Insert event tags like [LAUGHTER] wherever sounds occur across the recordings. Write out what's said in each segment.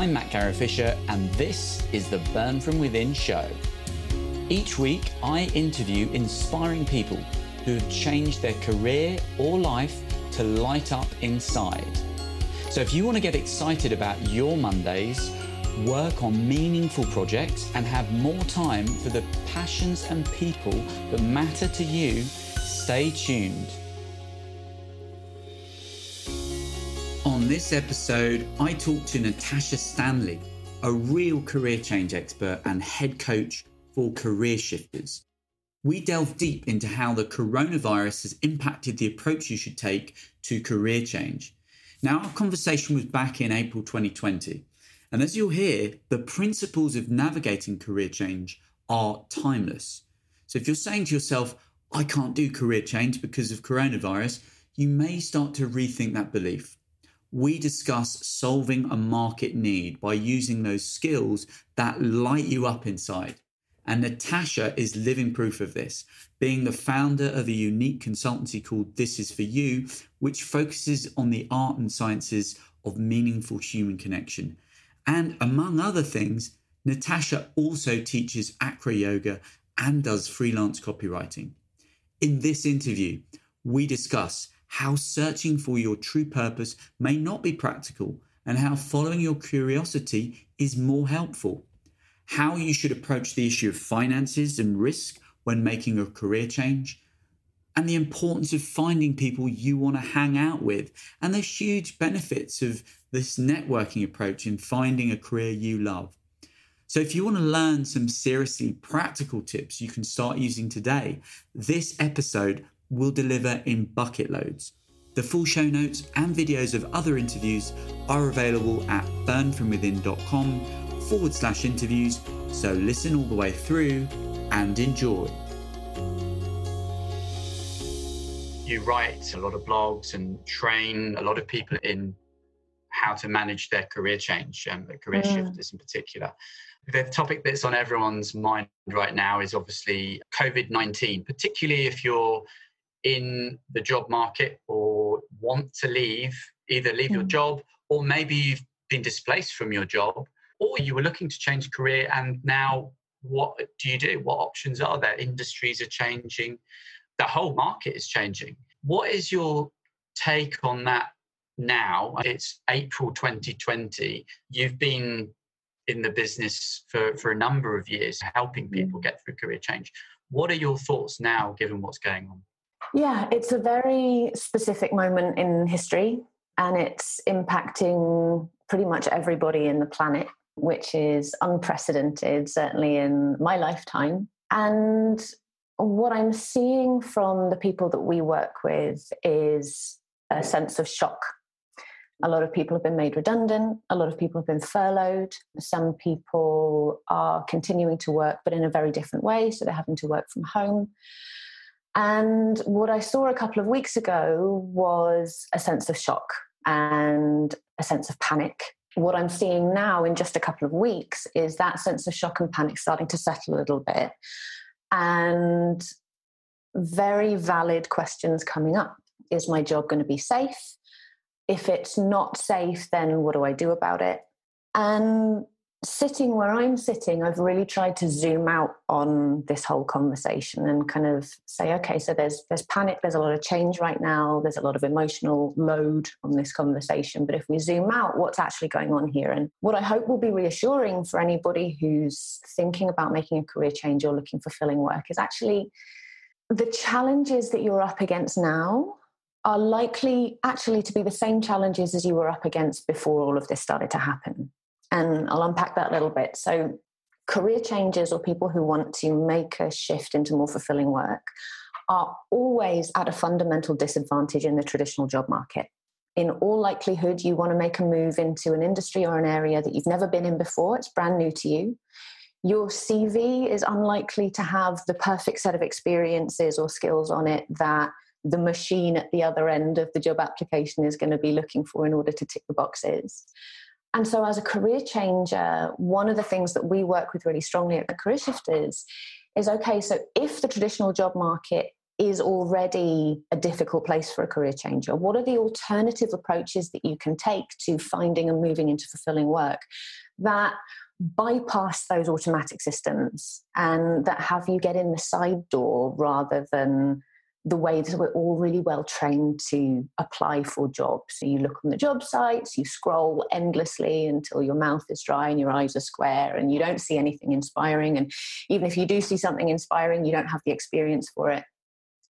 I'm Matt Garrow Fisher, and this is the Burn From Within show. Each week, I interview inspiring people who have changed their career or life to light up inside. So, if you want to get excited about your Mondays, work on meaningful projects, and have more time for the passions and people that matter to you, stay tuned. This episode, I talked to Natasha Stanley, a real career change expert and head coach for career shifters. We delve deep into how the coronavirus has impacted the approach you should take to career change. Now, our conversation was back in April 2020. And as you'll hear, the principles of navigating career change are timeless. So if you're saying to yourself, I can't do career change because of coronavirus, you may start to rethink that belief we discuss solving a market need by using those skills that light you up inside. And Natasha is living proof of this, being the founder of a unique consultancy called This Is For You, which focuses on the art and sciences of meaningful human connection. And among other things, Natasha also teaches acro yoga and does freelance copywriting. In this interview, we discuss how searching for your true purpose may not be practical, and how following your curiosity is more helpful. How you should approach the issue of finances and risk when making a career change, and the importance of finding people you want to hang out with, and the huge benefits of this networking approach in finding a career you love. So, if you want to learn some seriously practical tips you can start using today, this episode will deliver in bucket loads. The full show notes and videos of other interviews are available at burnfromwithin.com forward slash interviews, so listen all the way through and enjoy. You write a lot of blogs and train a lot of people in how to manage their career change, and um, career mm. shifters in particular. The topic that's on everyone's mind right now is obviously COVID 19, particularly if you're in the job market or want to leave, either leave mm. your job or maybe you've been displaced from your job or you were looking to change career and now what do you do? What options are there? Industries are changing, the whole market is changing. What is your take on that now? It's April 2020. You've been in the business for, for a number of years, helping people get through career change. What are your thoughts now, given what's going on? Yeah, it's a very specific moment in history and it's impacting pretty much everybody in the planet, which is unprecedented, certainly in my lifetime. And what I'm seeing from the people that we work with is a sense of shock. A lot of people have been made redundant. A lot of people have been furloughed. Some people are continuing to work, but in a very different way. So they're having to work from home. And what I saw a couple of weeks ago was a sense of shock and a sense of panic. What I'm seeing now in just a couple of weeks is that sense of shock and panic starting to settle a little bit. And very valid questions coming up. Is my job going to be safe? If it's not safe, then what do I do about it? And sitting where I'm sitting, I've really tried to zoom out on this whole conversation and kind of say, okay, so there's there's panic, there's a lot of change right now, there's a lot of emotional load on this conversation. But if we zoom out, what's actually going on here? And what I hope will be reassuring for anybody who's thinking about making a career change or looking for filling work is actually the challenges that you're up against now are likely actually to be the same challenges as you were up against before all of this started to happen. And I'll unpack that a little bit. So, career changes or people who want to make a shift into more fulfilling work are always at a fundamental disadvantage in the traditional job market. In all likelihood, you want to make a move into an industry or an area that you've never been in before, it's brand new to you. Your CV is unlikely to have the perfect set of experiences or skills on it that the machine at the other end of the job application is going to be looking for in order to tick the boxes. And so, as a career changer, one of the things that we work with really strongly at the Career Shifters is okay, so if the traditional job market is already a difficult place for a career changer? What are the alternative approaches that you can take to finding and moving into fulfilling work that bypass those automatic systems and that have you get in the side door rather than the way that we're all really well trained to apply for jobs. So you look on the job sites, you scroll endlessly until your mouth is dry and your eyes are square and you don't see anything inspiring. And even if you do see something inspiring, you don't have the experience for it.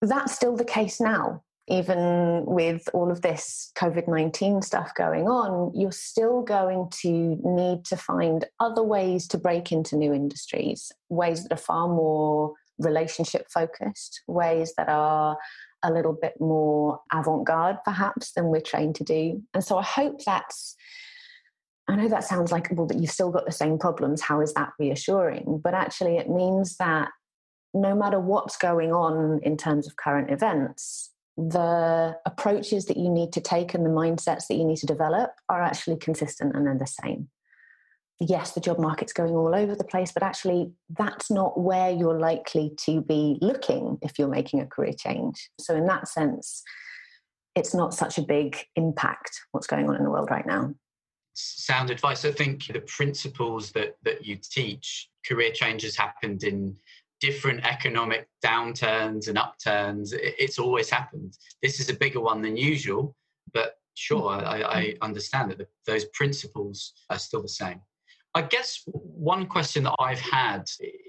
That's still the case now. Even with all of this COVID 19 stuff going on, you're still going to need to find other ways to break into new industries, ways that are far more relationship focused, ways that are a little bit more avant garde, perhaps, than we're trained to do. And so I hope that's. I know that sounds like, well, that you've still got the same problems. How is that reassuring? But actually, it means that no matter what's going on in terms of current events, the approaches that you need to take and the mindsets that you need to develop are actually consistent and they're the same yes, the job market's going all over the place, but actually, that's not where you're likely to be looking if you're making a career change. So, in that sense, it's not such a big impact what's going on in the world right now. Sound advice. I think the principles that, that you teach, career changes happened in different economic downturns and upturns. It's always happened. This is a bigger one than usual, but sure, mm-hmm. I, I understand that the, those principles are still the same. I guess one question that I've had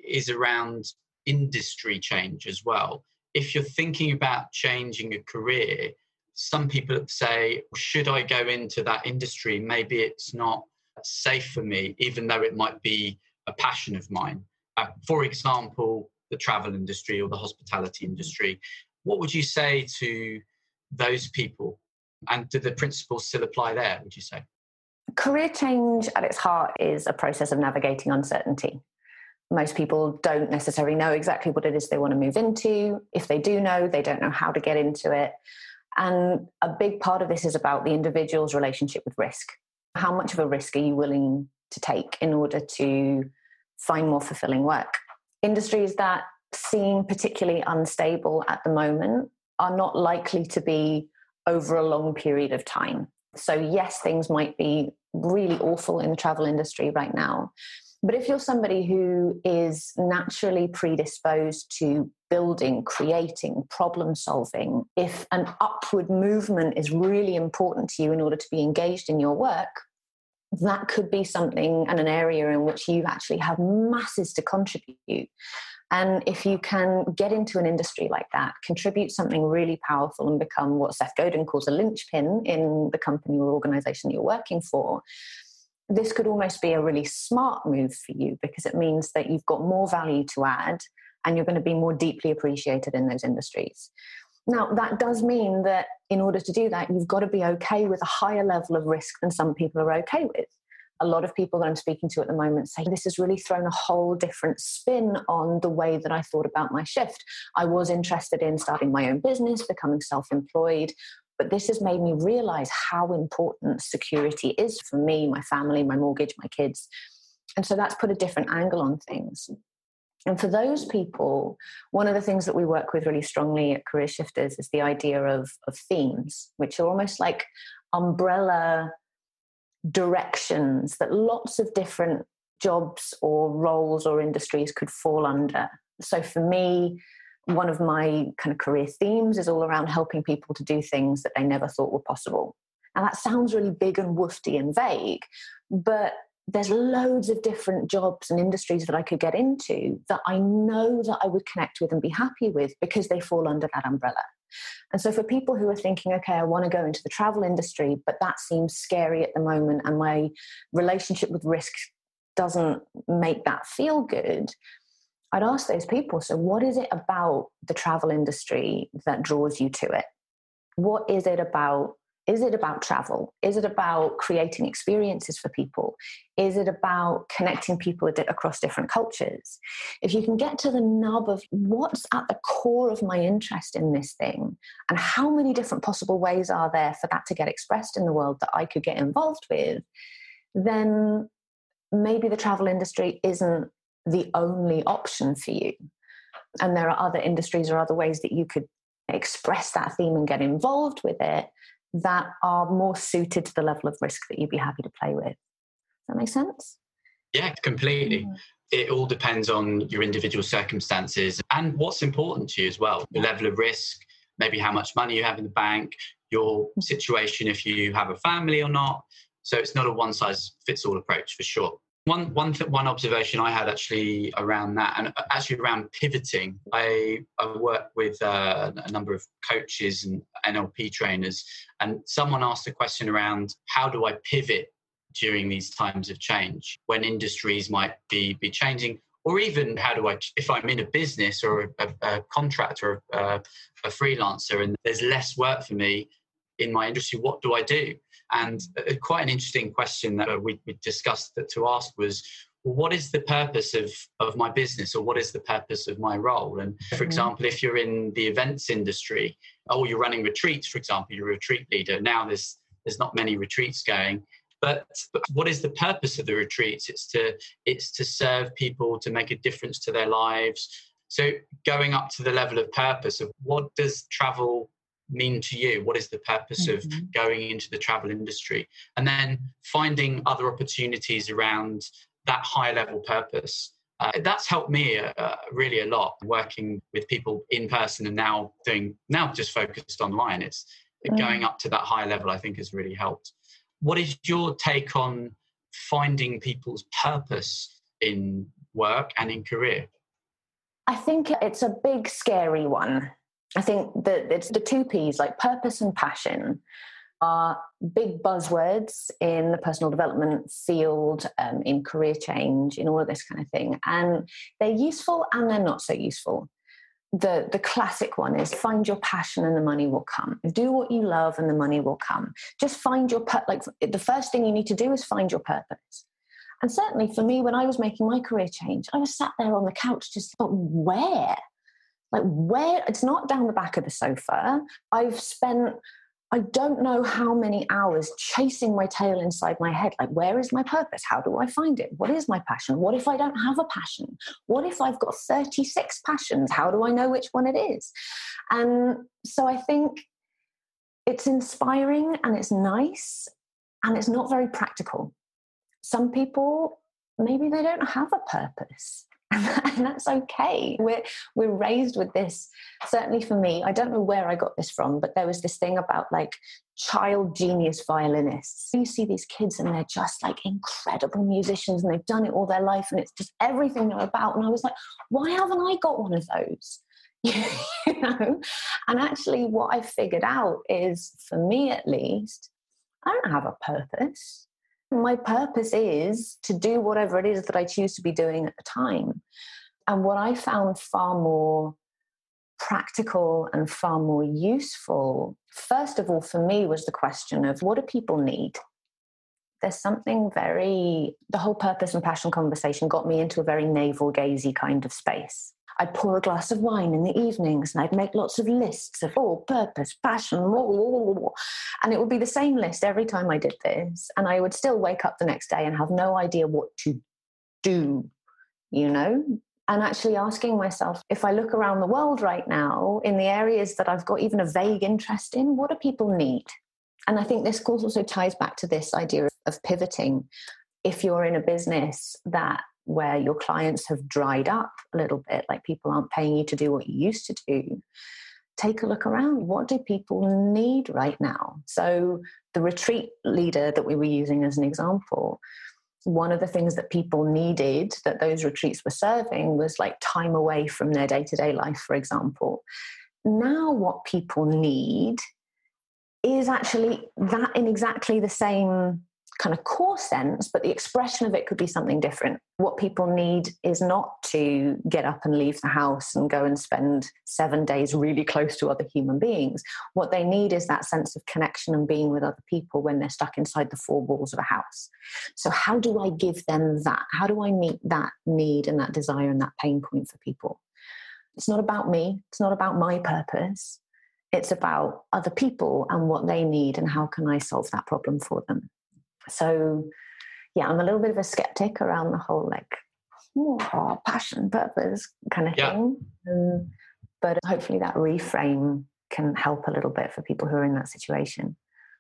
is around industry change as well. If you're thinking about changing a career, some people say, should I go into that industry? Maybe it's not safe for me, even though it might be a passion of mine. Uh, for example, the travel industry or the hospitality industry. What would you say to those people? And do the principles still apply there, would you say? Career change at its heart is a process of navigating uncertainty. Most people don't necessarily know exactly what it is they want to move into. If they do know, they don't know how to get into it. And a big part of this is about the individual's relationship with risk. How much of a risk are you willing to take in order to find more fulfilling work? Industries that seem particularly unstable at the moment are not likely to be over a long period of time. So, yes, things might be really awful in the travel industry right now. But if you're somebody who is naturally predisposed to building, creating, problem solving, if an upward movement is really important to you in order to be engaged in your work, that could be something and an area in which you actually have masses to contribute. And if you can get into an industry like that, contribute something really powerful and become what Seth Godin calls a linchpin in the company or organization you're working for, this could almost be a really smart move for you because it means that you've got more value to add and you're going to be more deeply appreciated in those industries. Now, that does mean that in order to do that, you've got to be okay with a higher level of risk than some people are okay with a lot of people that I'm speaking to at the moment say this has really thrown a whole different spin on the way that I thought about my shift. I was interested in starting my own business, becoming self employed, but this has made me realize how important security is for me, my family, my mortgage, my kids. And so that's put a different angle on things. And for those people, one of the things that we work with really strongly at Career Shifters is the idea of, of themes, which are almost like umbrella directions that lots of different jobs or roles or industries could fall under. So for me, one of my kind of career themes is all around helping people to do things that they never thought were possible. And that sounds really big and woofy and vague, but there's loads of different jobs and industries that I could get into that I know that I would connect with and be happy with because they fall under that umbrella. And so, for people who are thinking, okay, I want to go into the travel industry, but that seems scary at the moment, and my relationship with risk doesn't make that feel good, I'd ask those people, so what is it about the travel industry that draws you to it? What is it about is it about travel? Is it about creating experiences for people? Is it about connecting people across different cultures? If you can get to the nub of what's at the core of my interest in this thing and how many different possible ways are there for that to get expressed in the world that I could get involved with, then maybe the travel industry isn't the only option for you. And there are other industries or other ways that you could express that theme and get involved with it that are more suited to the level of risk that you'd be happy to play with. Does that make sense? Yeah, completely. Mm. It all depends on your individual circumstances and what's important to you as well. The level of risk, maybe how much money you have in the bank, your mm. situation if you have a family or not. So it's not a one size fits all approach for sure. One, one, th- one observation I had actually around that, and uh, actually around pivoting, I, I work with uh, a number of coaches and NLP trainers, and someone asked a question around how do I pivot during these times of change when industries might be, be changing, or even how do I, if I'm in a business or a, a contractor a, a freelancer and there's less work for me in my industry, what do I do? And uh, quite an interesting question that uh, we, we discussed that to ask was, well, what is the purpose of, of my business or what is the purpose of my role? And for mm-hmm. example, if you're in the events industry or you're running retreats, for example, you're a retreat leader. Now there's there's not many retreats going. But, but what is the purpose of the retreats? It's to it's to serve people, to make a difference to their lives. So going up to the level of purpose of what does travel mean to you? What is the purpose mm-hmm. of going into the travel industry? And then finding other opportunities around that high level purpose. Uh, that's helped me uh, really a lot working with people in person and now doing now just focused online it's mm. going up to that high level i think has really helped what is your take on finding people's purpose in work and in career i think it's a big scary one I think that it's the two P's, like purpose and passion, are big buzzwords in the personal development field, um, in career change, in all of this kind of thing. And they're useful and they're not so useful. The, the classic one is find your passion and the money will come. Do what you love and the money will come. Just find your, like the first thing you need to do is find your purpose. And certainly for me, when I was making my career change, I was sat there on the couch just, but where? Like where it's not down the back of the sofa. I've spent i don't know how many hours chasing my tail inside my head. Like where is my purpose? How do i find it? What is my passion? What if i don't have a passion? What if i've got 36 passions? How do i know which one it is? And so i think it's inspiring and it's nice and it's not very practical. Some people maybe they don't have a purpose and that's okay. We're we're raised with this. Certainly for me, I don't know where I got this from, but there was this thing about like child genius violinists. You see these kids and they're just like incredible musicians and they've done it all their life and it's just everything they're about. And I was like, why haven't I got one of those? [LAUGHS] you know? And actually what I figured out is for me at least, I don't have a purpose my purpose is to do whatever it is that I choose to be doing at the time. And what I found far more practical and far more useful, first of all, for me, was the question of what do people need? There's something very, the whole purpose and passion conversation got me into a very navel gazy kind of space. I'd pour a glass of wine in the evenings and I'd make lots of lists of oh, purpose, passion, and it would be the same list every time I did this. And I would still wake up the next day and have no idea what to do, you know? And actually asking myself, if I look around the world right now in the areas that I've got even a vague interest in, what do people need? And I think this also ties back to this idea of pivoting. If you're in a business that where your clients have dried up a little bit, like people aren't paying you to do what you used to do, take a look around. What do people need right now? So, the retreat leader that we were using as an example, one of the things that people needed that those retreats were serving was like time away from their day to day life, for example. Now, what people need is actually that in exactly the same kind of core sense, but the expression of it could be something different. What people need is not to get up and leave the house and go and spend seven days really close to other human beings. What they need is that sense of connection and being with other people when they're stuck inside the four walls of a house. So, how do I give them that? How do I meet that need and that desire and that pain point for people? It's not about me, it's not about my purpose. It's about other people and what they need and how can I solve that problem for them so yeah i'm a little bit of a skeptic around the whole like oh, passion, purpose kind of yeah. thing. Um, but hopefully that reframe can help a little bit for people who are in that situation.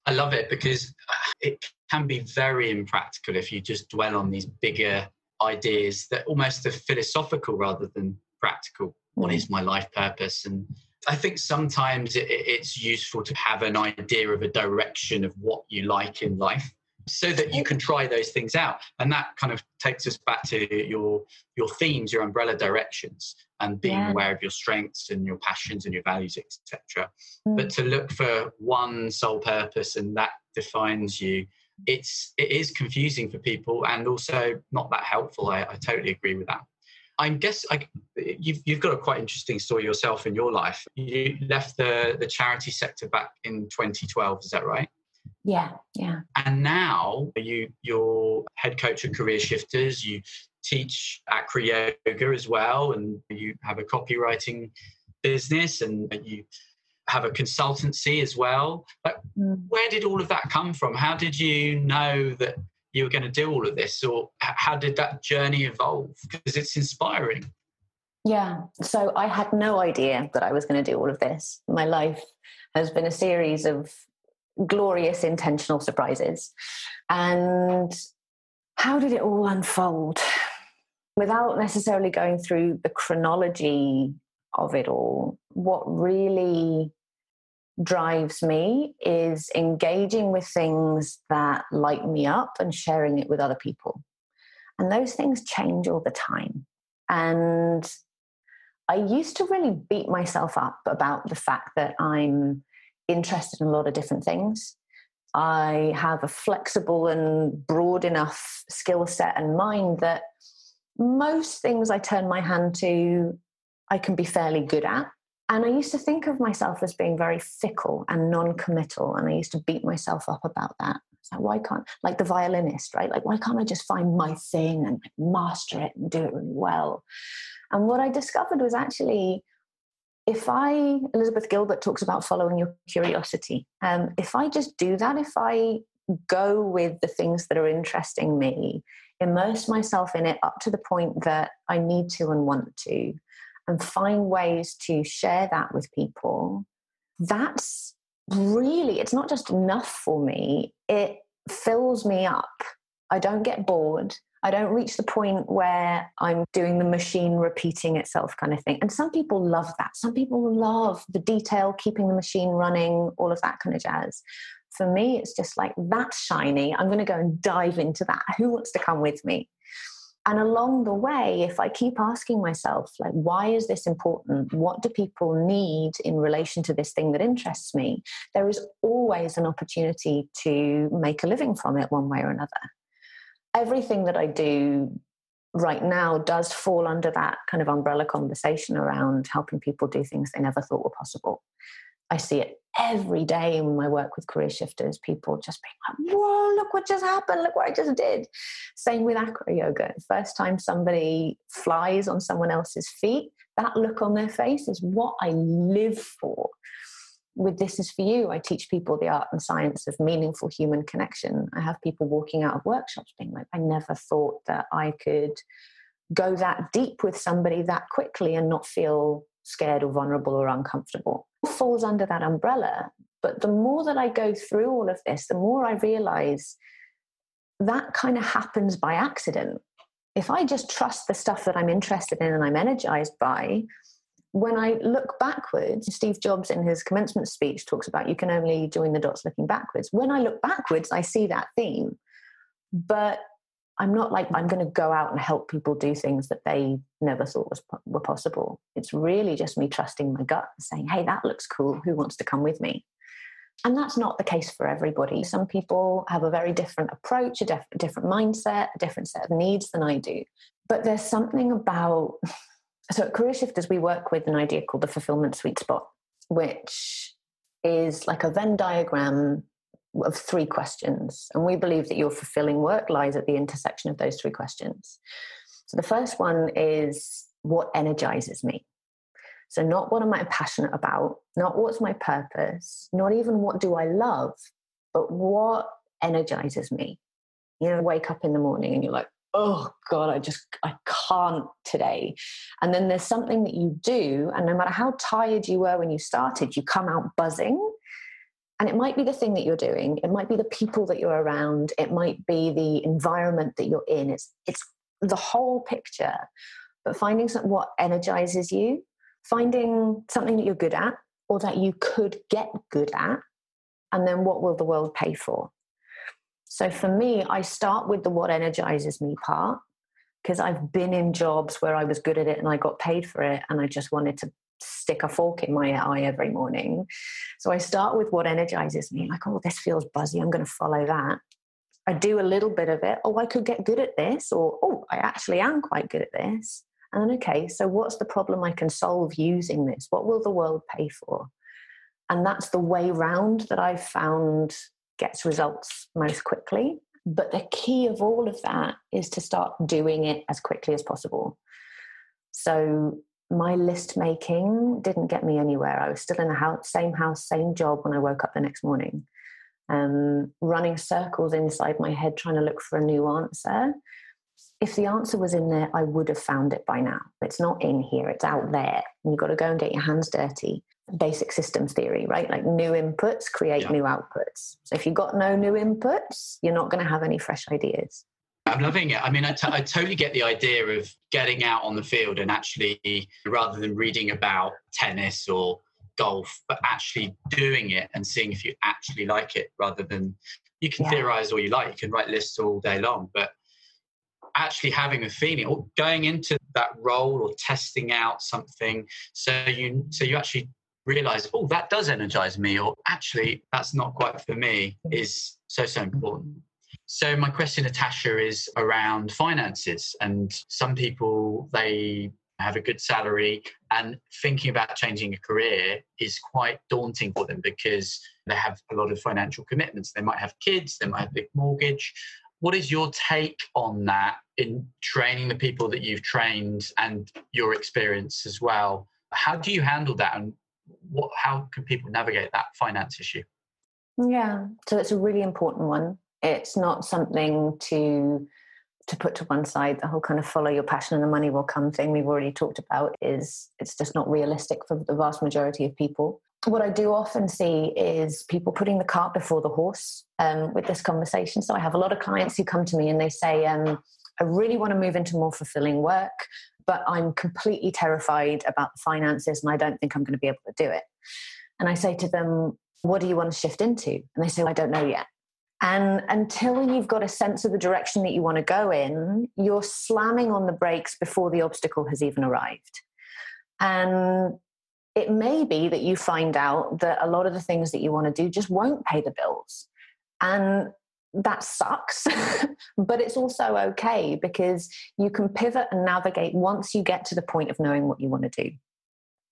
I love it because it can be very impractical if you just dwell on these bigger ideas that almost are philosophical rather than practical. What is my life purpose? And I think sometimes it, it's useful to have an idea of a direction of what you like in life so that you can try those things out and that kind of takes us back to your your themes your umbrella directions and being yeah. aware of your strengths and your passions and your values etc mm. but to look for one sole purpose and that defines you it's it is confusing for people and also not that helpful i, I totally agree with that I guess I, you've you've got a quite interesting story yourself in your life. You left the the charity sector back in 2012. Is that right? Yeah, yeah. And now you you're head coach of Career Shifters. You teach Acro Yoga as well, and you have a copywriting business, and you have a consultancy as well. But mm. where did all of that come from? How did you know that you were going to do all of this, or how did that journey evolve? Because it's inspiring. Yeah. So I had no idea that I was going to do all of this. My life has been a series of glorious intentional surprises. And how did it all unfold? Without necessarily going through the chronology of it all, what really drives me is engaging with things that light me up and sharing it with other people. And those things change all the time. And I used to really beat myself up about the fact that I'm interested in a lot of different things. I have a flexible and broad enough skill set and mind that most things I turn my hand to, I can be fairly good at. And I used to think of myself as being very fickle and non committal. And I used to beat myself up about that. Why can't, like the violinist, right? Like, why can't I just find my thing and master it and do it really well? And what I discovered was actually if I, Elizabeth Gilbert talks about following your curiosity. Um, if I just do that, if I go with the things that are interesting me, immerse myself in it up to the point that I need to and want to, and find ways to share that with people, that's really, it's not just enough for me, it fills me up. I don't get bored. I don't reach the point where I'm doing the machine repeating itself kind of thing. And some people love that. Some people love the detail, keeping the machine running, all of that kind of jazz. For me, it's just like that's shiny. I'm going to go and dive into that. [LAUGHS] Who wants to come with me? And along the way, if I keep asking myself, like, why is this important? What do people need in relation to this thing that interests me? There is always an opportunity to make a living from it one way or another everything that I do right now does fall under that kind of umbrella conversation around helping people do things they never thought were possible. I see it every day in my work with career shifters, people just being like, whoa, look what just happened, look what I just did. Same with acro yoga. First time somebody flies on someone else's feet, that look on their face is what I live for with This Is For You, I teach people the art and science of meaningful human connection. I have people walking out of workshops being like, I never thought that I could go that deep with somebody that quickly and not feel scared or vulnerable or uncomfortable. It falls under that umbrella. But the more that I go through all of this, the more I realize that kind of happens by accident. If I just trust the stuff that I'm interested in and I'm energized by, when I look backwards, Steve Jobs in his commencement speech talks about you can only join the dots looking backwards. When I look backwards, I see that theme. But I'm not like I'm going to go out and help people do things that they never thought was were possible. It's really just me trusting my gut, saying, "Hey, that looks cool. Who wants to come with me?" And that's not the case for everybody. Some people have a very different approach, a def- different mindset, a different set of needs than I do. But there's something about so at Career Shifters, we work with an idea called the fulfillment sweet spot, which is like a Venn diagram of three questions. And we believe that your fulfilling work lies at the intersection of those three questions. So the first one is what energizes me? So, not what am I passionate about, not what's my purpose, not even what do I love, but what energizes me. You know, wake up in the morning and you're like, oh God, I just, I can't today. And then there's something that you do, and no matter how tired you were when you started, you come out buzzing. And it might be the thing that you're doing, it might be the people that you're around, it might be the environment that you're in. It's, it's the whole picture. But finding some, what energizes you, finding something that you're good at or that you could get good at, and then what will the world pay for? So for me, I start with the what energizes me part because I've been in jobs where I was good at it and I got paid for it and I just wanted to stick a fork in my eye every morning. So I start with what energizes me, like, oh, this feels buzzy, I'm going to follow that. I do a little bit of it. Oh, I could get good at this, or oh, I actually am quite good at this. And then, okay, so what's the problem I can solve using this? What will the world pay for? And that's the way round that I've found gets results most quickly. But the key of all of that is to start doing it as quickly as possible. So my list making didn't get me anywhere. I was still in the house, same house, same job when I woke up the next morning, um, running circles inside my head trying to look for a new answer. If the answer was in there, I would have found it by now. It's not in here, it's out there. You've got to go and get your hands dirty basic systems theory, right? Like new inputs create yeah. new outputs. So if you've got no new inputs, you're not going to have any fresh ideas. I'm loving it. I mean, I, t- I totally get the idea of getting out on the field and actually, rather than reading about tennis or golf, but actually doing it and seeing if you actually like it rather than you can yeah. theorize all you like, you can write lists all day long, but actually having a feeling or going into that role or testing out something so you so you actually realize, oh, that does energize me, or actually, that's not quite for me, is so, so important. So, my question, Natasha, is around finances. And some people, they have a good salary, and thinking about changing a career is quite daunting for them because they have a lot of financial commitments. They might have kids, they might have a big mortgage. What is your take on that in training the people that you've trained and your experience as well? How do you handle that, and what, how can people navigate that finance issue? Yeah, so it's a really important one. It's not something to to put to one side. The whole kind of follow your passion and the money will come thing we've already talked about is it's just not realistic for the vast majority of people. What I do often see is people putting the cart before the horse um, with this conversation. So I have a lot of clients who come to me and they say, um, I really want to move into more fulfilling work but I'm completely terrified about the finances and I don't think I'm going to be able to do it. And I say to them, What do you want to shift into? And they say, I don't know yet. And until you've got a sense of the direction that you want to go in, you're slamming on the brakes before the obstacle has even arrived. And it may be that you find out that a lot of the things that you want to do just won't pay the bills. And that sucks, [LAUGHS] but it's also okay because you can pivot and navigate once you get to the point of knowing what you want to do.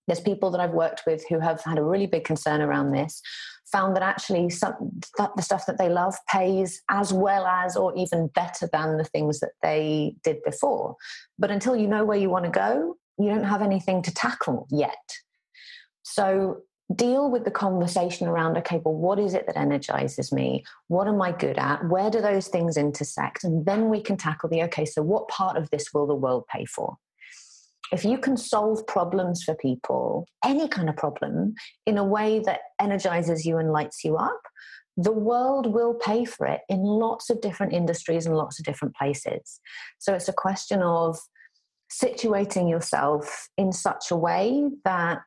There's people that I've worked with who have had a really big concern around this, found that actually some, that the stuff that they love pays as well as or even better than the things that they did before. But until you know where you want to go, you don't have anything to tackle yet. So deal with the conversation around okay well what is it that energizes me? What am i good at? Where do those things intersect? And then we can tackle the okay so what part of this will the world pay for? If you can solve problems for people any kind of problem in a way that energizes you and lights you up the world will pay for it in lots of different industries and lots of different places. So it's a question of situating yourself in such a way that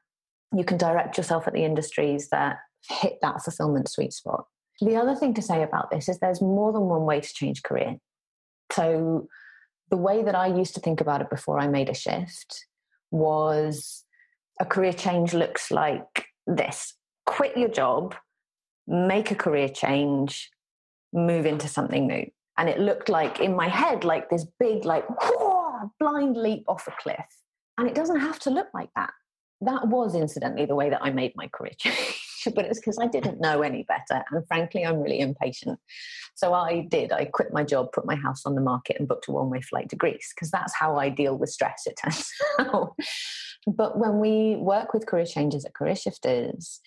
you can direct yourself at the industries that hit that fulfillment sweet spot. The other thing to say about this is there's more than one way to change career. So, the way that I used to think about it before I made a shift was a career change looks like this quit your job, make a career change, move into something new. And it looked like in my head, like this big, like, blind leap off a cliff. And it doesn't have to look like that that was incidentally the way that I made my career [LAUGHS] change. but it's because I didn't know any better. And frankly, I'm really impatient. So I did. I quit my job, put my house on the market, and booked a one way flight to Greece because that's how I deal with stress, it turns [LAUGHS] out. but when we work with career changes at Career Shifters,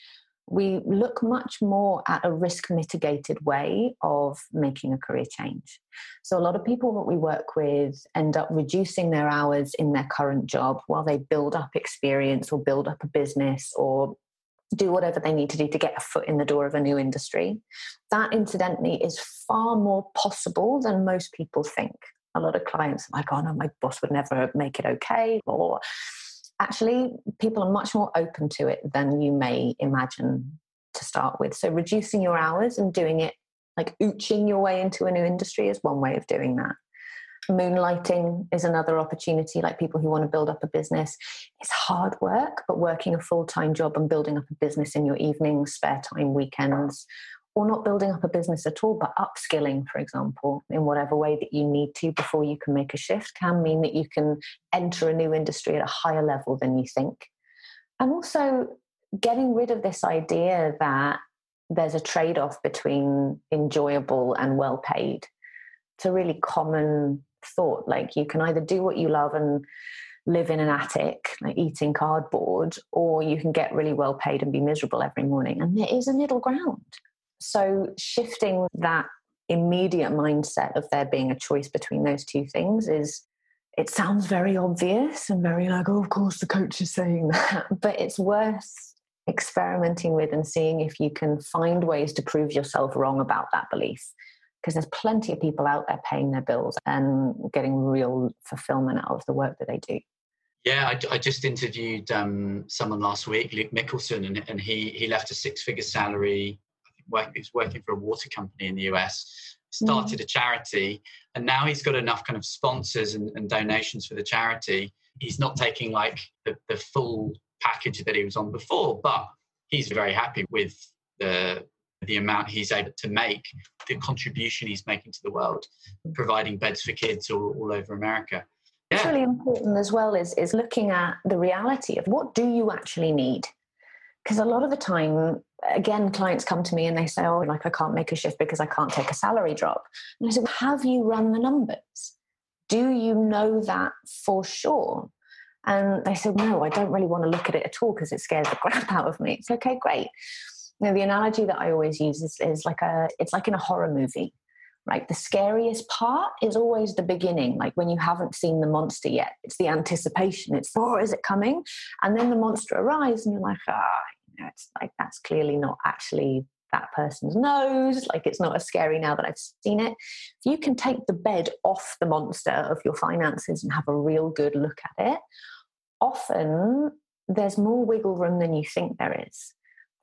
we look much more at a risk mitigated way of making a career change. So, a lot of people that we work with end up reducing their hours in their current job while they build up experience or build up a business or do whatever they need to do to get a foot in the door of a new industry. That, incidentally, is far more possible than most people think. A lot of clients are like, oh no, my boss would never make it okay, or actually people are much more open to it than you may imagine to start with. So reducing your hours and doing it like ooching your way into a new industry is one way of doing that. Moonlighting is another opportunity, like people who want to build up a business. It's hard work, but working a full time job and building up a business in your evenings, spare time, weekends or not building up a business at all, but upskilling, for example, in whatever way that you need to before you can make a shift can mean that you can enter a new industry at a higher level than you think. And also getting rid of this idea that there's a trade off between enjoyable and well paid. It's a really common thought. Like you can either do what you love and live in an attic, like eating cardboard, or you can get really well paid and be miserable every morning. And there is a middle ground. So shifting that immediate mindset of there being a choice between those two things is it sounds very obvious and very like, oh, of course the coach is saying that. [LAUGHS] But it's worth experimenting with and seeing if you can find ways to prove yourself wrong about that belief. Because there's plenty of people out there paying their bills and getting real fulfillment out of the work that they do. Yeah, I, I just interviewed um, someone last week, Luke Mickelson, and, and he he left a six figure salary work, he working for a water company in the US, started mm. a charity, and now he's got enough kind of sponsors and, and donations for the charity. He's not taking like the, the full package that he was on before, but he's very happy with the the amount he's able to make, the contribution he's making to the world, providing beds for kids all, all over America. Yeah. What's really important as well is is looking at the reality of what do you actually need because a lot of the time again clients come to me and they say oh like i can't make a shift because i can't take a salary drop and i said, have you run the numbers do you know that for sure and they said no i don't really want to look at it at all because it scares the [LAUGHS] crap out of me it's okay great you know the analogy that i always use is, is like a it's like in a horror movie right? The scariest part is always the beginning, like when you haven't seen the monster yet. It's the anticipation. It's, oh, is it coming? And then the monster arrives, and you're like, ah, know, it's like that's clearly not actually that person's nose. Like it's not as scary now that I've seen it. If you can take the bed off the monster of your finances and have a real good look at it, often there's more wiggle room than you think there is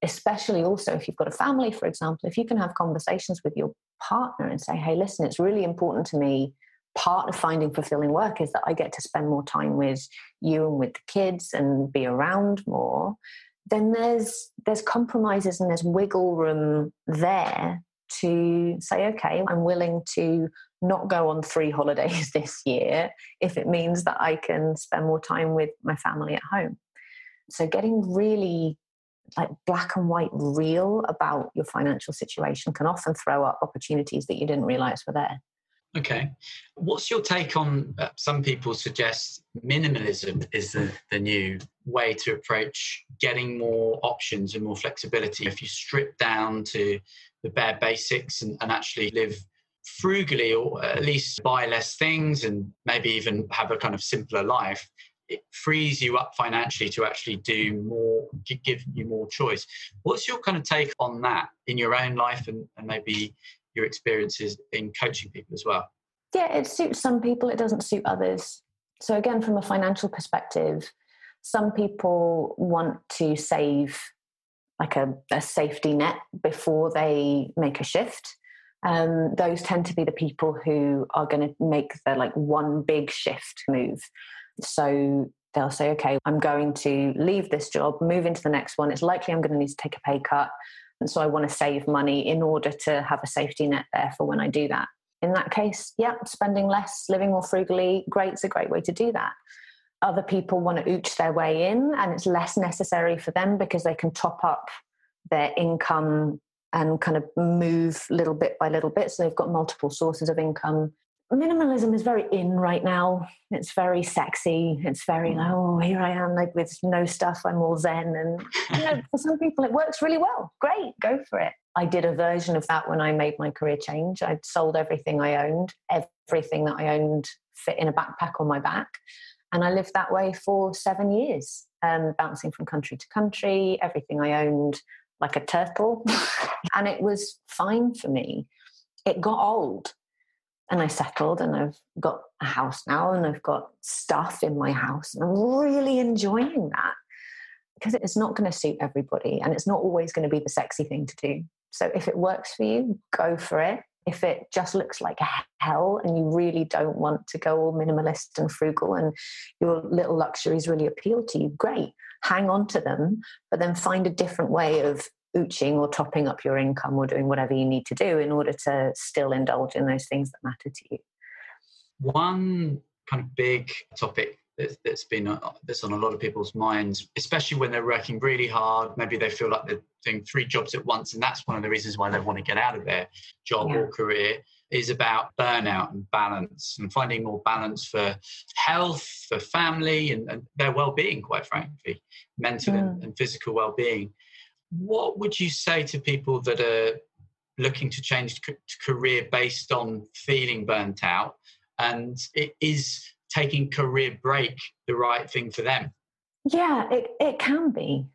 especially also if you've got a family, for example, if you can have conversations with your partner and say, hey, listen, it's really important to me. Part of finding fulfilling work is that I get to spend more time with you and with the kids and be around more. Then there's there's compromises and there's wiggle room there to say, okay, I'm willing to not go on three [LAUGHS] holidays this year if it means that I can spend more time with my family at home. So getting really like black and white real about your financial situation can often throw up opportunities that you didn't realize were there. Okay. What's your take on uh, some people suggest minimalism is the, the new way to approach getting more options and more flexibility? If you strip down to the bare basics and, and actually live frugally or at least buy less things and maybe even have a kind of simpler life, it frees you up financially to actually do more, give you more choice. What's your kind of take on that in your own life and, and maybe your experiences in coaching people as well? Yeah, it suits some people, it doesn't suit others. So, again, from a financial perspective, some people want to save like a, a safety net before they make a shift. Um, those tend to be the people who are going to make the like one big shift move. So they'll say, okay, I'm going to leave this job, move into the next one. It's likely I'm going to need to take a pay cut. And so I want to save money in order to have a safety net there for when I do that. In that case, yeah, spending less, living more frugally, great, it's a great way to do that. Other people want to ooch their way in, and it's less necessary for them because they can top up their income and kind of move little bit by little bit. So they've got multiple sources of income minimalism is very in right now. It's very sexy. It's very like, oh, here I am, like with no stuff. I'm all zen, and you know, [LAUGHS] for some people, it works really well. Great, go for it. I did a version of that when I made my career change. I'd sold everything I owned. Everything that I owned fit in a backpack on my back, and I lived that way for seven years, um, bouncing from country to country. Everything I owned, like a turtle, [LAUGHS] and it was fine for me. It got old and I settled and I've got a house now and I've got stuff in my house and I'm really enjoying that because it's not going to suit everybody and it's not always going to be the sexy thing to do. So if it works for you, go for it. If it just looks like hell and you really don't want to go all minimalist and frugal and your little luxuries really appeal to you, great. Hang on to them, but then find a different way of ooching or topping up your income or doing whatever you need to do in order to still indulge in those things that matter to you. One kind of big topic that's been uh, that's on a lot of people's minds, especially when they're working really hard. Maybe they feel like they're doing three jobs at once, and that's one of the reasons why they want to get out of their job yeah. or career. Is about burnout and balance and finding more balance for health, for family, and, and their well-being. Quite frankly, mental mm. and, and physical well-being what would you say to people that are looking to change career based on feeling burnt out? And it is taking career break the right thing for them? Yeah it, it can be.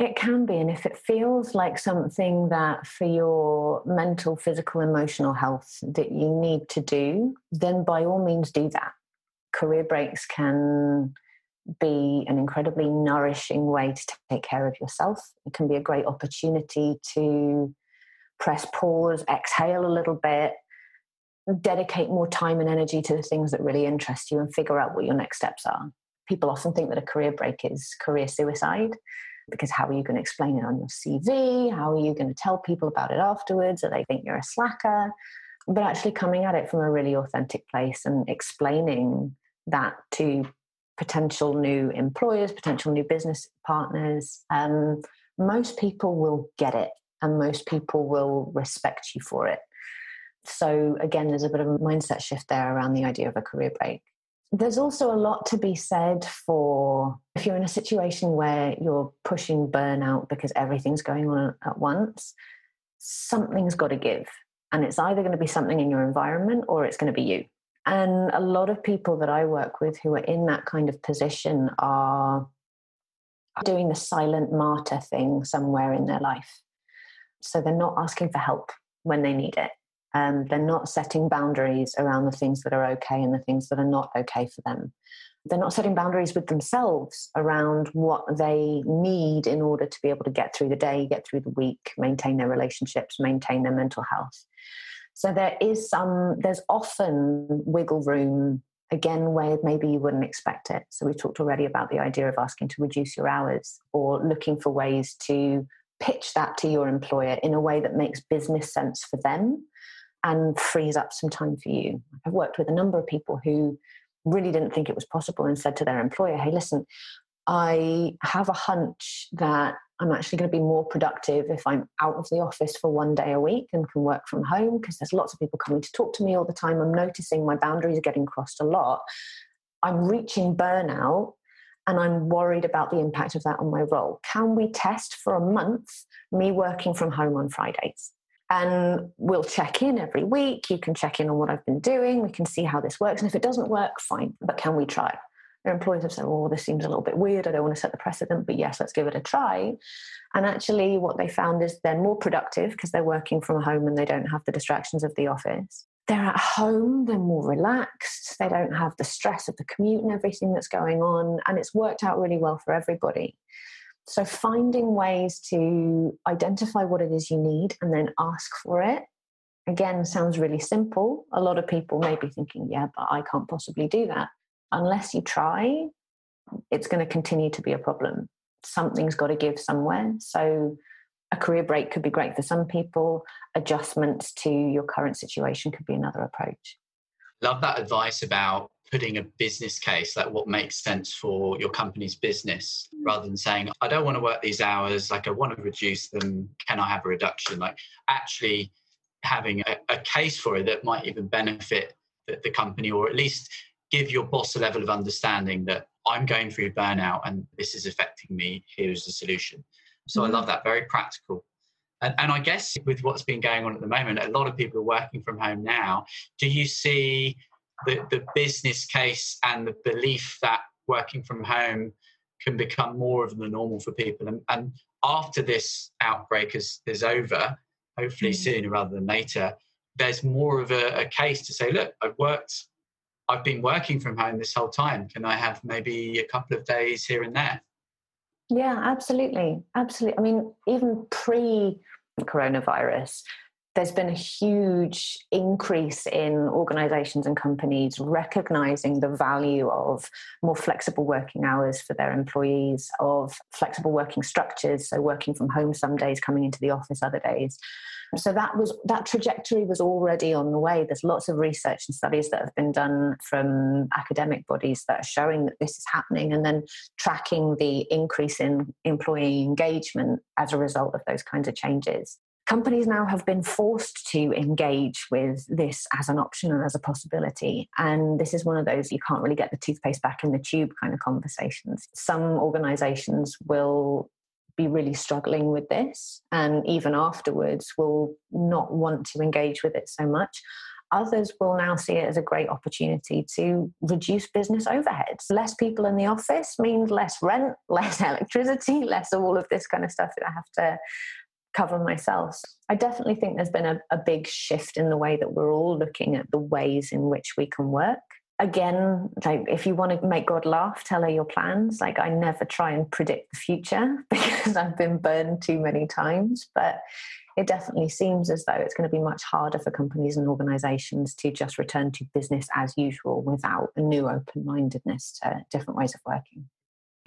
It can be. And if it feels like something that for your mental physical emotional health that you need to do then by all means do that. Career breaks can be an incredibly nourishing way to take care of yourself. It can be a great opportunity to press pause, exhale a little bit, dedicate more time and energy to the things that really interest you, and figure out what your next steps are. People often think that a career break is career suicide because how are you going to explain it on your CV? How are you going to tell people about it afterwards? Or they think you're a slacker? But actually coming at it from a really authentic place and explaining that to potential new employers, potential new business partners, um, most people will get it and most people will respect you for it. So, again, there's a bit of a mindset shift there around the idea of a career break. There's also a lot to be said for if you're in a situation where you're pushing burnout because everything's going on at once, something's got to give. And it's either going to be something in your environment or it's going to be you. And a lot of people that I work with who are in that kind of position are doing the silent martyr thing somewhere in their life. So they're not asking for help when they need it. Um, they're not setting boundaries around the things that are okay and the things that are not okay for them. They're not setting boundaries with themselves around what they need in order to be able to get through the day, get through the week, maintain their relationships, maintain their mental health. So there is some, there's often wiggle room again where maybe you wouldn't expect it. So we talked already about the idea of asking to reduce your hours or looking for ways to pitch that to your employer in a way that makes business sense for them and frees up some time for you. I've worked with a number of people who really didn't think it was possible and said to their employer, hey, listen, I have a hunch that I'm actually going to be more productive if I'm out of the office for one day a week and can work from home because there's lots of people coming to talk to me all the time. I'm noticing my boundaries are getting crossed a lot. I'm reaching burnout and I'm worried about the impact of that on my role. Can we test for a month me working from home on Fridays? And we'll check in every week. You can check in on what I've been doing. We can see how this works. And if it doesn't work, fine, but can we try? Their employers have said, oh, this seems a little bit weird. I don't want to set the precedent, but yes, let's give it a try. And actually, what they found is they're more productive because they're working from home and they don't have the distractions of the office. They're at home, they're more relaxed, they don't have the stress of the commute and everything that's going on. And it's worked out really well for everybody. So, finding ways to identify what it is you need and then ask for it again sounds really simple. A lot of people may be thinking, yeah, but I can't possibly do that unless you try, it's going to continue to be a problem. Something's got to give somewhere. So, a career break could be great for some people. Adjustments to your current situation could be another approach. Love that advice about putting a business case, like what makes sense for your company's business, mm. rather than saying, I don't want to work these hours, like I want to reduce them. Can I have a reduction? Like actually having a, a case for it that might even benefit the, the company, or at least give your boss a level of understanding that I'm going through a burnout and this is affecting me. Here's the solution. So mm-hmm. I love that. Very practical. And, and I guess with what's been going on at the moment, a lot of people are working from home now. Do you see the, the business case and the belief that working from home can become more of the normal for people? And, and after this outbreak is, is over, hopefully mm-hmm. sooner rather than later, there's more of a, a case to say, look, I've worked I've been working from home this whole time. Can I have maybe a couple of days here and there? Yeah, absolutely. Absolutely. I mean, even pre coronavirus, there's been a huge increase in organizations and companies recognizing the value of more flexible working hours for their employees, of flexible working structures, so working from home some days, coming into the office other days. So that was that trajectory was already on the way. There's lots of research and studies that have been done from academic bodies that are showing that this is happening and then tracking the increase in employee engagement as a result of those kinds of changes companies now have been forced to engage with this as an option and as a possibility. And this is one of those you can't really get the toothpaste back in the tube kind of conversations. Some organizations will be really struggling with this and even afterwards will not want to engage with it so much. Others will now see it as a great opportunity to reduce business overheads. Less people in the office means less rent, [LAUGHS] less electricity, less all of this kind of stuff that I have to cover myself. I definitely think there's been a, a, big shift in the way that we're all looking at the ways in which we can work. Again, like if you want to make God laugh, tell her your plans. Like I never try and predict the future [LAUGHS] because I've been burned too many times. But it definitely seems as though it's going to be much harder for companies and organizations to just return to business as usual without a new open mindedness to different ways of working.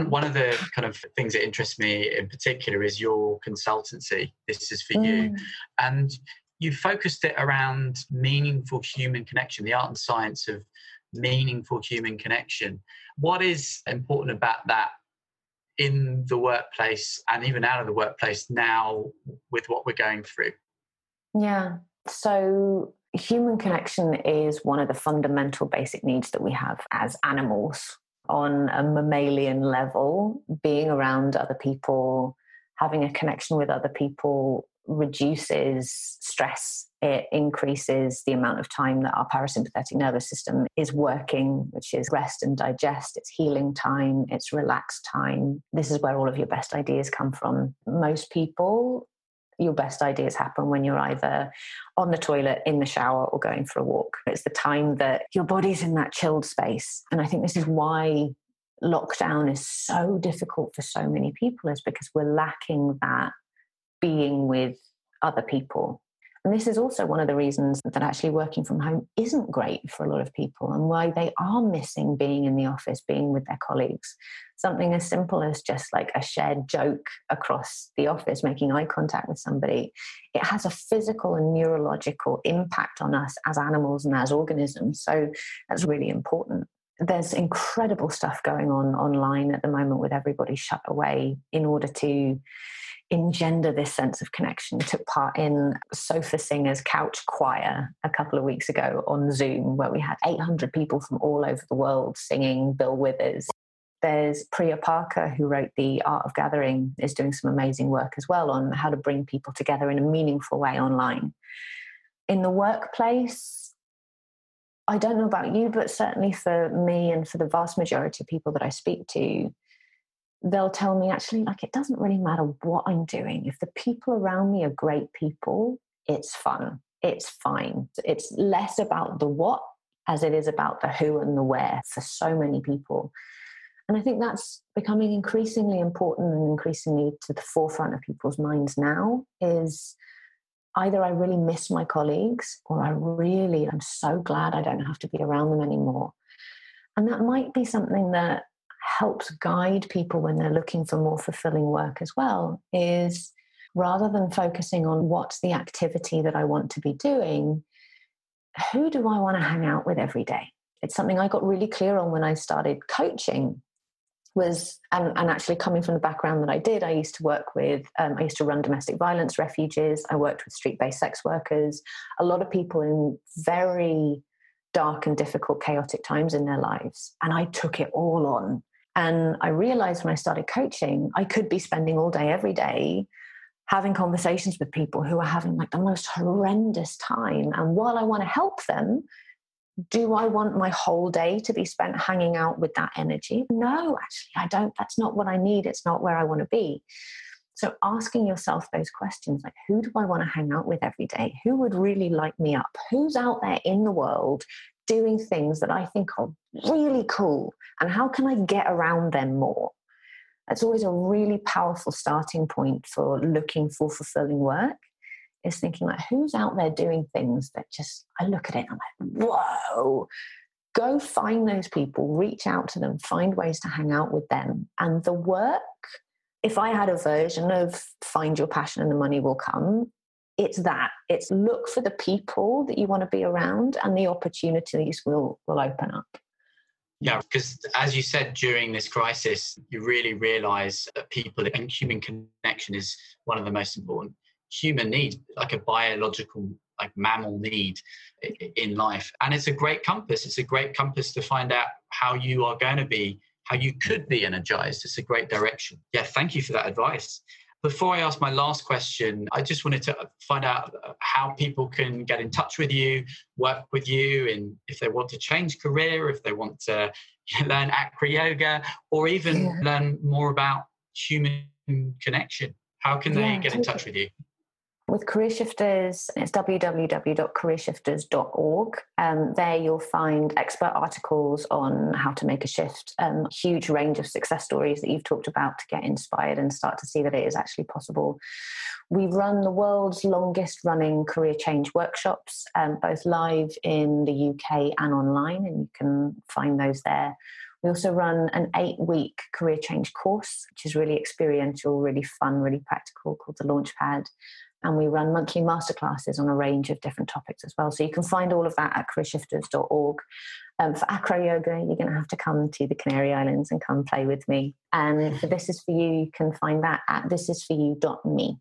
One of the kind of things that interests me in particular is your consultancy. This is for mm. you. And you focused it around meaningful human connection, the art and science of meaningful human connection. What is important about that in the workplace and even out of the workplace now with what we're going through? Yeah. So, human connection is one of the fundamental basic needs that we have as animals on a mammalian level, being around other people, having a connection with other people reduces stress. It increases the amount of time that our parasympathetic nervous system is working, which is rest and digest. It's healing time, it's relaxed time. This is where all of your best ideas come from. Most people your best ideas happen when you're either on the toilet, in the shower, or going for a walk. It's the time that your body's in that chilled space. And I think this is why lockdown is so difficult for so many people, is because we're lacking that being with other people and this is also one of the reasons that actually working from home isn't great for a lot of people and why they are missing being in the office, being with their colleagues. Something as simple as just like a shared joke across the office, making eye contact with somebody, it has a physical and neurological impact on us as animals and as organisms. So that's really important there's incredible stuff going on online at the moment with everybody shut away in order to engender this sense of connection. took part in Sofa Singers Couch Choir a couple of weeks ago on Zoom, where we had 800 people from all over the world singing Bill Withers. There's Priya Parker, who wrote The Art of Gathering, is doing some amazing work as well on how to bring people together in a meaningful way online. In the workplace, I don't know about you, but certainly for me and for the vast majority of people that I speak to, they'll tell me actually like it doesn't really matter what i'm doing. If the people around me are great people it's fun. It's fine. It's less about the what as it is about the who and the where for so many people. And i think that's becoming increasingly important and increasingly to the forefront of people's minds now is either i really miss my colleagues or i really i'm so glad i don't have to be around them anymore and that might be something that helps guide people when they're looking for more fulfilling work as well is rather than focusing on what's the activity that I want to be doing, who do I want to hang out with every day? It's something I got really clear on when I started coaching was and, and actually coming from the background that I did, I used to work with um, I used to run domestic violence refuges. I worked with street-based sex workers, a lot of people in very dark and difficult, chaotic times in their lives. And I took it all on. And I realized when I started coaching, I could be spending all day, every day, having conversations with people who are having like the most horrendous time. And while I want to help them, do I want my whole day to be spent hanging out with that energy? No, actually, I don't. That's not what I need. It's not where I want to be. So, asking yourself those questions like, who do I want to hang out with every day? Who would really light me up? Who's out there in the world doing things that I think are really cool? And how can I get around them more? That's always a really powerful starting point for looking for fulfilling work is thinking like who's out there doing things that just I look at it I'm like, whoa. Go find those people, reach out to them, find ways to hang out with them. And the work, if I had a version of find your passion and the money will come, it's that. It's look for the people that you want to be around and the opportunities will will open up. Yeah, because as you said during this crisis, you really realize that people and human connection is one of the most important human need, like a biological, like mammal need in life. And it's a great compass. It's a great compass to find out how you are going to be, how you could be energized. It's a great direction. Yeah, thank you for that advice. Before I ask my last question, I just wanted to find out uh, how people can get in touch with you, work with you, and if they want to change career, if they want to [LAUGHS] learn acro yoga, or even yeah. learn more about human connection. How can they yeah, get in touch with you? With Career Shifters, it's www.careershifters.org. Um, there you'll find expert articles on how to make a shift, um, huge range of success stories that you've talked about to get inspired and start to see that it is actually possible. We run the world's longest running career change workshops, um, both live in the UK and online, and you can find those there. We also run an eight week career change course, which is really experiential, really fun, really practical, called the Launchpad and we run monthly masterclasses on a range of different topics as well. So you can find all of that at careershifters.org. Um, for acro yoga, you're going to have to come to the Canary Islands and come play with me. And for This Is For You, you can find that at thisisforyou.me.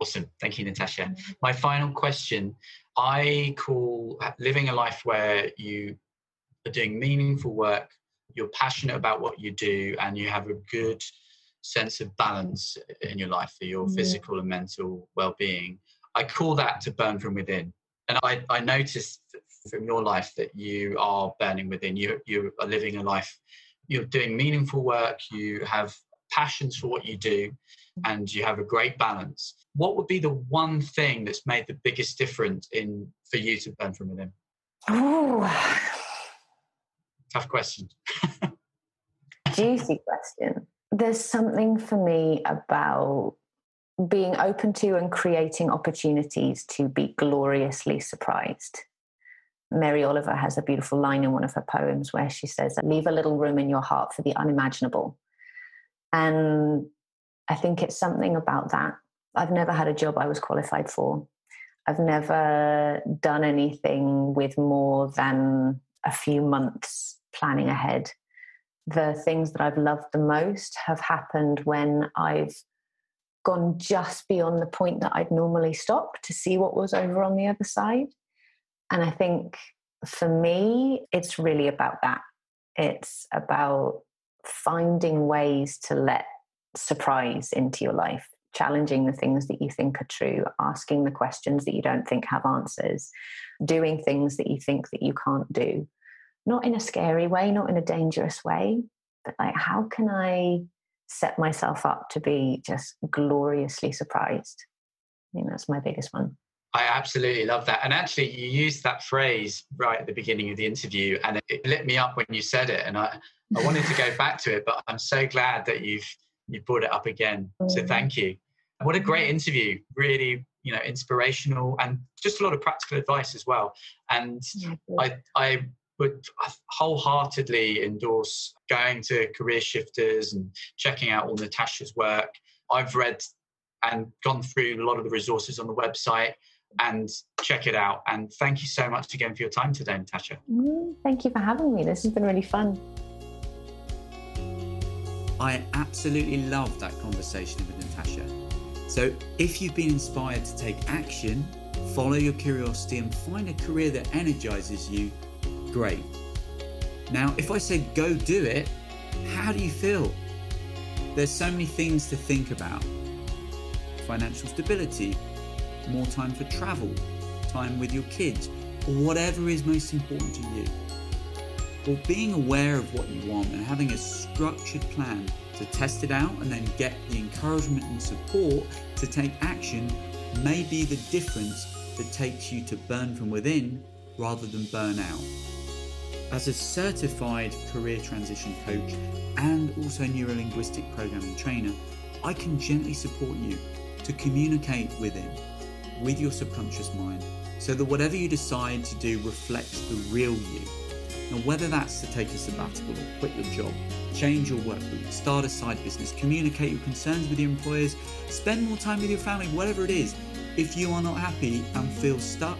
Awesome. Thank you, Natasha. My final question I call living a life where you are doing meaningful work, you're passionate about what you do, and you have a good sense of balance in your life for your mm. physical and mental well-being. I call that to burn from within. And i, I noticed from your life that you are burning within. You you are living a life you're doing meaningful work you have passions for what you do and you have a great balance. What would be the one thing that's made the biggest difference in for you to burn from within? Oh tough question. [LAUGHS] Juicy question there's something for me about being open to and creating opportunities to be gloriously surprised. Mary Oliver has a beautiful line in one of her poems where she says, Leave a little room in your heart for the unimaginable. And I think it's something about that. I've never had a job I was qualified for. I've never done anything with more than a few months planning ahead the things that I've loved the most have happened when I've gone just beyond the point that I'd normally stop to see what was over on the other side. And I think for me, it's really about that. It's about finding ways to let surprise into your life, challenging the things that you think are true, asking the questions that you don't think have answers, doing things that you think that you can't do not in a scary way, not in a dangerous way, but like, how can I set myself up to be just gloriously surprised? I think that's my biggest one. I absolutely love that. And actually, you used that phrase right at the beginning of the interview, and it lit me up when you said it. And I, I wanted to go back to it, but I'm so glad that you've you brought it up again. So mm. thank you. What a great interview! Really, you know, inspirational and just a lot of practical advice as well. And I, I would wholeheartedly endorse going to career shifters and checking out all natasha's work. I've read and gone through a lot of the resources on the website and check it out. And thank you so much again for your time today natasha. Mm, thank you for having me. This has been really fun. I absolutely loved that conversation with natasha. So if you've been inspired to take action follow your curiosity and find a career that energizes you great. Now, if I said go do it, how do you feel? There's so many things to think about financial stability, more time for travel, time with your kids, or whatever is most important to you. Well, being aware of what you want and having a structured plan to test it out and then get the encouragement and support to take action may be the difference that takes you to burn from within rather than burn out. As a certified career transition coach and also a neurolinguistic programming trainer, I can gently support you to communicate within with your subconscious mind so that whatever you decide to do reflects the real you. Now, whether that's to take a sabbatical or quit your job, change your work week, start a side business, communicate your concerns with your employers, spend more time with your family, whatever it is, if you are not happy and feel stuck,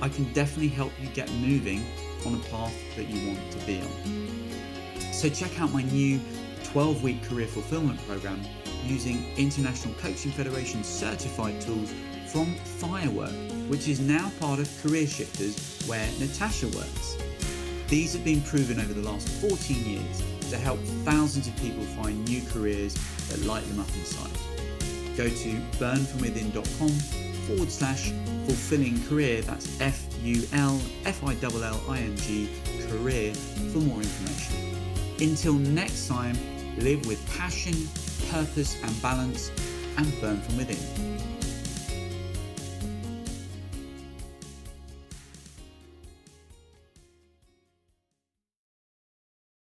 I can definitely help you get moving on a path that you want to be on. So, check out my new 12 week career fulfillment program using International Coaching Federation certified tools from Firework, which is now part of Career Shifters, where Natasha works. These have been proven over the last 14 years to help thousands of people find new careers that light them up inside. Go to burnfromwithin.com forward slash fulfilling career, that's F U L F I L L I N G career for more information. Until next time, live with passion, purpose, and balance, and burn from within.